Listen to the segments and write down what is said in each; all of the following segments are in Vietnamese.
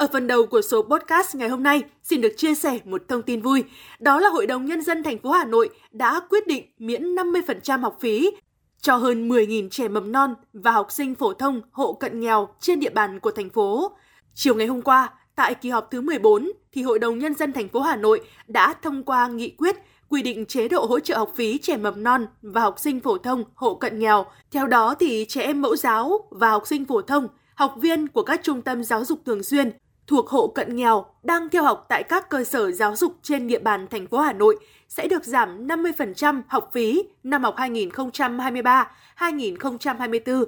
ở phần đầu của số podcast ngày hôm nay xin được chia sẻ một thông tin vui. Đó là Hội đồng Nhân dân thành phố Hà Nội đã quyết định miễn 50% học phí cho hơn 10.000 trẻ mầm non và học sinh phổ thông hộ cận nghèo trên địa bàn của thành phố. Chiều ngày hôm qua, tại kỳ họp thứ 14, thì Hội đồng Nhân dân thành phố Hà Nội đã thông qua nghị quyết quy định chế độ hỗ trợ học phí trẻ mầm non và học sinh phổ thông hộ cận nghèo. Theo đó thì trẻ em mẫu giáo và học sinh phổ thông, học viên của các trung tâm giáo dục thường xuyên thuộc hộ cận nghèo đang theo học tại các cơ sở giáo dục trên địa bàn thành phố Hà Nội sẽ được giảm 50% học phí năm học 2023-2024.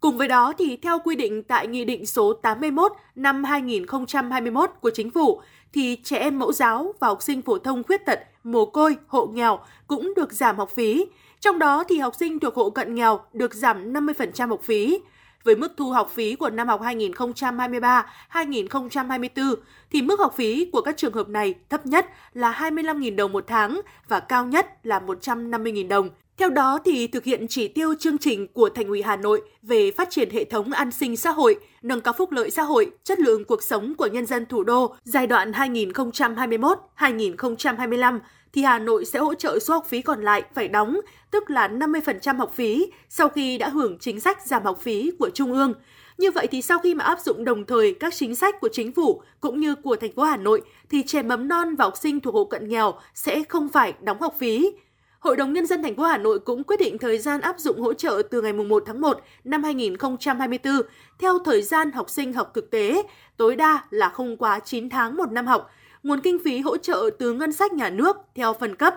Cùng với đó thì theo quy định tại Nghị định số 81 năm 2021 của Chính phủ thì trẻ em mẫu giáo và học sinh phổ thông khuyết tật, mồ côi, hộ nghèo cũng được giảm học phí. Trong đó thì học sinh thuộc hộ cận nghèo được giảm 50% học phí. Với mức thu học phí của năm học 2023-2024 thì mức học phí của các trường hợp này thấp nhất là 25.000 đồng một tháng và cao nhất là 150.000 đồng. Theo đó thì thực hiện chỉ tiêu chương trình của Thành ủy Hà Nội về phát triển hệ thống an sinh xã hội, nâng cao phúc lợi xã hội, chất lượng cuộc sống của nhân dân thủ đô giai đoạn 2021-2025 thì Hà Nội sẽ hỗ trợ số học phí còn lại phải đóng, tức là 50% học phí sau khi đã hưởng chính sách giảm học phí của Trung ương. Như vậy thì sau khi mà áp dụng đồng thời các chính sách của chính phủ cũng như của thành phố Hà Nội thì trẻ mầm non và học sinh thuộc hộ cận nghèo sẽ không phải đóng học phí. Hội đồng Nhân dân thành phố Hà Nội cũng quyết định thời gian áp dụng hỗ trợ từ ngày 1 tháng 1 năm 2024 theo thời gian học sinh học thực tế, tối đa là không quá 9 tháng một năm học, nguồn kinh phí hỗ trợ từ ngân sách nhà nước theo phân cấp.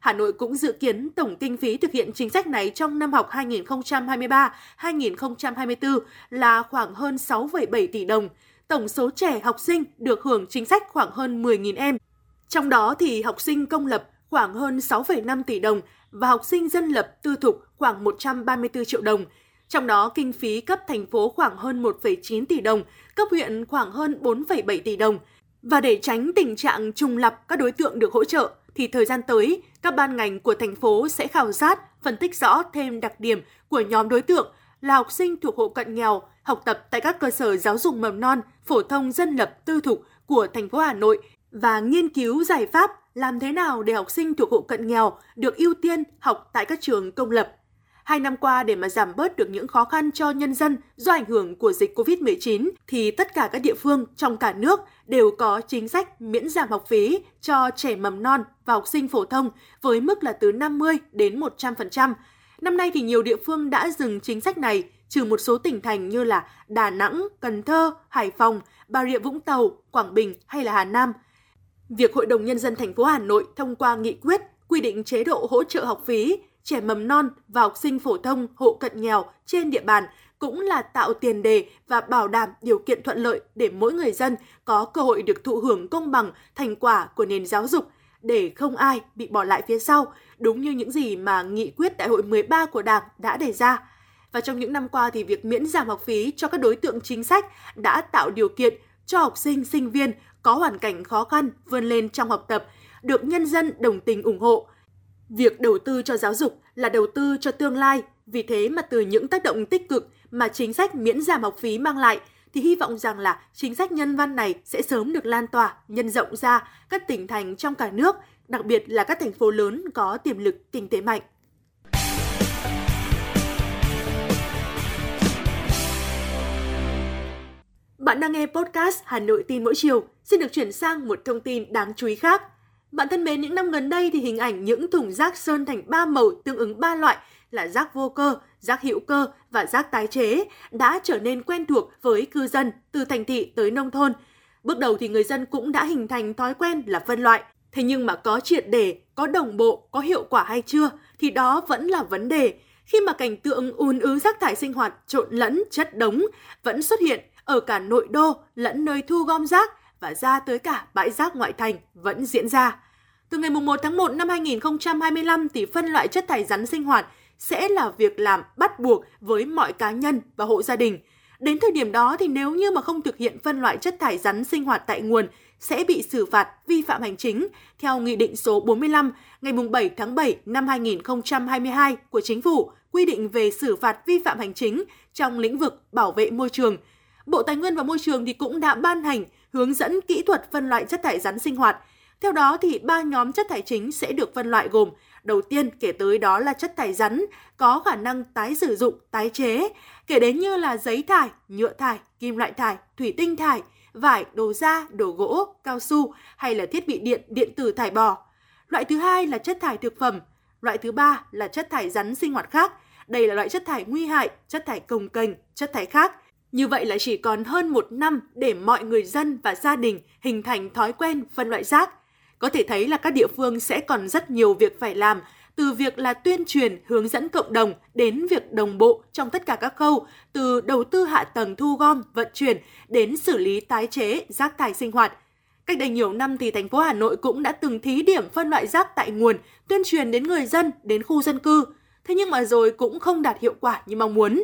Hà Nội cũng dự kiến tổng kinh phí thực hiện chính sách này trong năm học 2023-2024 là khoảng hơn 6,7 tỷ đồng. Tổng số trẻ học sinh được hưởng chính sách khoảng hơn 10.000 em. Trong đó thì học sinh công lập khoảng hơn 6,5 tỷ đồng và học sinh dân lập tư thục khoảng 134 triệu đồng. Trong đó, kinh phí cấp thành phố khoảng hơn 1,9 tỷ đồng, cấp huyện khoảng hơn 4,7 tỷ đồng. Và để tránh tình trạng trùng lập các đối tượng được hỗ trợ, thì thời gian tới, các ban ngành của thành phố sẽ khảo sát, phân tích rõ thêm đặc điểm của nhóm đối tượng là học sinh thuộc hộ cận nghèo, học tập tại các cơ sở giáo dục mầm non, phổ thông dân lập tư thục của thành phố Hà Nội và nghiên cứu giải pháp làm thế nào để học sinh thuộc hộ cận nghèo được ưu tiên học tại các trường công lập. Hai năm qua để mà giảm bớt được những khó khăn cho nhân dân do ảnh hưởng của dịch COVID-19 thì tất cả các địa phương trong cả nước đều có chính sách miễn giảm học phí cho trẻ mầm non và học sinh phổ thông với mức là từ 50 đến 100%. Năm nay thì nhiều địa phương đã dừng chính sách này, trừ một số tỉnh thành như là Đà Nẵng, Cần Thơ, Hải Phòng, Bà Rịa Vũng Tàu, Quảng Bình hay là Hà Nam – Việc Hội đồng Nhân dân thành phố Hà Nội thông qua nghị quyết quy định chế độ hỗ trợ học phí trẻ mầm non và học sinh phổ thông hộ cận nghèo trên địa bàn cũng là tạo tiền đề và bảo đảm điều kiện thuận lợi để mỗi người dân có cơ hội được thụ hưởng công bằng thành quả của nền giáo dục để không ai bị bỏ lại phía sau, đúng như những gì mà nghị quyết đại hội 13 của Đảng đã đề ra. Và trong những năm qua thì việc miễn giảm học phí cho các đối tượng chính sách đã tạo điều kiện cho học sinh, sinh viên có hoàn cảnh khó khăn vươn lên trong học tập, được nhân dân đồng tình ủng hộ. Việc đầu tư cho giáo dục là đầu tư cho tương lai, vì thế mà từ những tác động tích cực mà chính sách miễn giảm học phí mang lại thì hy vọng rằng là chính sách nhân văn này sẽ sớm được lan tỏa, nhân rộng ra các tỉnh thành trong cả nước, đặc biệt là các thành phố lớn có tiềm lực kinh tế mạnh. Bạn đang nghe podcast Hà Nội tin mỗi chiều. Xin được chuyển sang một thông tin đáng chú ý khác. Bạn thân mến, những năm gần đây thì hình ảnh những thùng rác sơn thành ba màu tương ứng ba loại là rác vô cơ, rác hữu cơ và rác tái chế đã trở nên quen thuộc với cư dân từ thành thị tới nông thôn. Bước đầu thì người dân cũng đã hình thành thói quen là phân loại. Thế nhưng mà có triệt để, có đồng bộ, có hiệu quả hay chưa thì đó vẫn là vấn đề. Khi mà cảnh tượng ùn ứ rác thải sinh hoạt trộn lẫn chất đống vẫn xuất hiện ở cả nội đô lẫn nơi thu gom rác và ra tới cả bãi rác ngoại thành vẫn diễn ra. Từ ngày 1 tháng 1 năm 2025 thì phân loại chất thải rắn sinh hoạt sẽ là việc làm bắt buộc với mọi cá nhân và hộ gia đình. Đến thời điểm đó thì nếu như mà không thực hiện phân loại chất thải rắn sinh hoạt tại nguồn, sẽ bị xử phạt vi phạm hành chính theo Nghị định số 45 ngày 7 tháng 7 năm 2022 của Chính phủ quy định về xử phạt vi phạm hành chính trong lĩnh vực bảo vệ môi trường. Bộ Tài nguyên và Môi trường thì cũng đã ban hành hướng dẫn kỹ thuật phân loại chất thải rắn sinh hoạt. Theo đó thì ba nhóm chất thải chính sẽ được phân loại gồm Đầu tiên kể tới đó là chất thải rắn có khả năng tái sử dụng, tái chế, kể đến như là giấy thải, nhựa thải, kim loại thải, thủy tinh thải, vải, đồ da, đồ gỗ, cao su hay là thiết bị điện, điện tử thải bò. Loại thứ hai là chất thải thực phẩm. Loại thứ ba là chất thải rắn sinh hoạt khác. Đây là loại chất thải nguy hại, chất thải cồng kềnh, chất thải khác. Như vậy là chỉ còn hơn một năm để mọi người dân và gia đình hình thành thói quen phân loại rác. Có thể thấy là các địa phương sẽ còn rất nhiều việc phải làm, từ việc là tuyên truyền, hướng dẫn cộng đồng đến việc đồng bộ trong tất cả các khâu, từ đầu tư hạ tầng thu gom, vận chuyển đến xử lý tái chế rác thải sinh hoạt. Cách đây nhiều năm thì thành phố Hà Nội cũng đã từng thí điểm phân loại rác tại nguồn, tuyên truyền đến người dân, đến khu dân cư. Thế nhưng mà rồi cũng không đạt hiệu quả như mong muốn.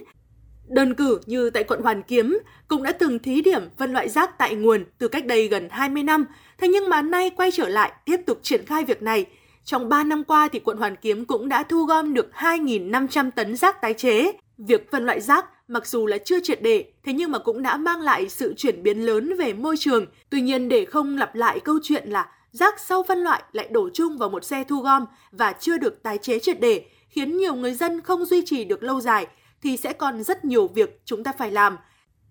Đơn cử như tại quận Hoàn Kiếm cũng đã từng thí điểm phân loại rác tại nguồn từ cách đây gần 20 năm, thế nhưng mà nay quay trở lại tiếp tục triển khai việc này. Trong 3 năm qua thì quận Hoàn Kiếm cũng đã thu gom được 2.500 tấn rác tái chế. Việc phân loại rác mặc dù là chưa triệt để, thế nhưng mà cũng đã mang lại sự chuyển biến lớn về môi trường. Tuy nhiên để không lặp lại câu chuyện là rác sau phân loại lại đổ chung vào một xe thu gom và chưa được tái chế triệt để, khiến nhiều người dân không duy trì được lâu dài, thì sẽ còn rất nhiều việc chúng ta phải làm.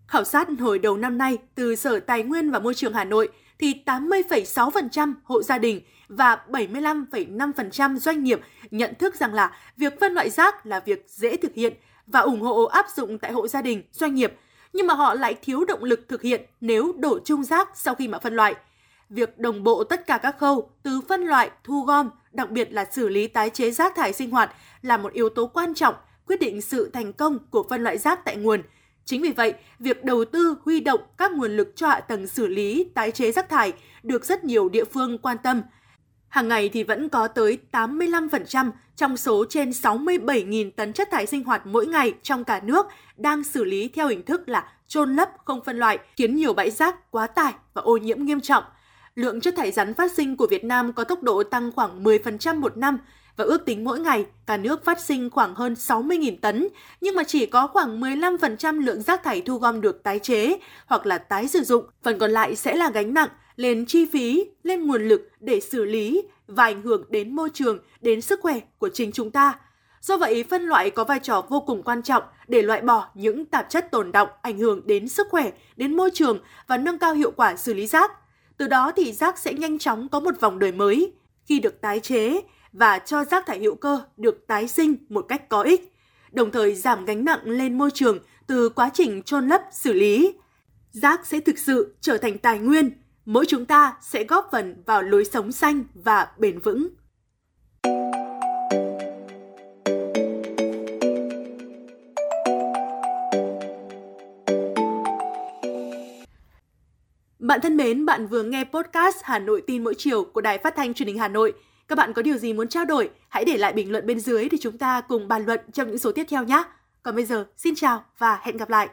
Khảo sát hồi đầu năm nay từ Sở Tài nguyên và Môi trường Hà Nội thì 80,6% hộ gia đình và 75,5% doanh nghiệp nhận thức rằng là việc phân loại rác là việc dễ thực hiện và ủng hộ áp dụng tại hộ gia đình, doanh nghiệp, nhưng mà họ lại thiếu động lực thực hiện nếu đổ chung rác sau khi mà phân loại. Việc đồng bộ tất cả các khâu từ phân loại, thu gom, đặc biệt là xử lý tái chế rác thải sinh hoạt là một yếu tố quan trọng quyết định sự thành công của phân loại rác tại nguồn. Chính vì vậy, việc đầu tư huy động các nguồn lực cho hạ tầng xử lý, tái chế rác thải được rất nhiều địa phương quan tâm. Hàng ngày thì vẫn có tới 85% trong số trên 67.000 tấn chất thải sinh hoạt mỗi ngày trong cả nước đang xử lý theo hình thức là chôn lấp không phân loại, khiến nhiều bãi rác quá tải và ô nhiễm nghiêm trọng. Lượng chất thải rắn phát sinh của Việt Nam có tốc độ tăng khoảng 10% một năm, và ước tính mỗi ngày cả nước phát sinh khoảng hơn 60.000 tấn, nhưng mà chỉ có khoảng 15% lượng rác thải thu gom được tái chế hoặc là tái sử dụng, phần còn lại sẽ là gánh nặng lên chi phí, lên nguồn lực để xử lý và ảnh hưởng đến môi trường, đến sức khỏe của chính chúng ta. Do vậy, phân loại có vai trò vô cùng quan trọng để loại bỏ những tạp chất tồn động ảnh hưởng đến sức khỏe, đến môi trường và nâng cao hiệu quả xử lý rác. Từ đó thì rác sẽ nhanh chóng có một vòng đời mới. Khi được tái chế, và cho rác thải hữu cơ được tái sinh một cách có ích, đồng thời giảm gánh nặng lên môi trường từ quá trình chôn lấp xử lý. Rác sẽ thực sự trở thành tài nguyên, mỗi chúng ta sẽ góp phần vào lối sống xanh và bền vững. Bạn thân mến, bạn vừa nghe podcast Hà Nội tin mỗi chiều của Đài Phát thanh Truyền hình Hà Nội. Các bạn có điều gì muốn trao đổi, hãy để lại bình luận bên dưới để chúng ta cùng bàn luận trong những số tiếp theo nhé. Còn bây giờ, xin chào và hẹn gặp lại.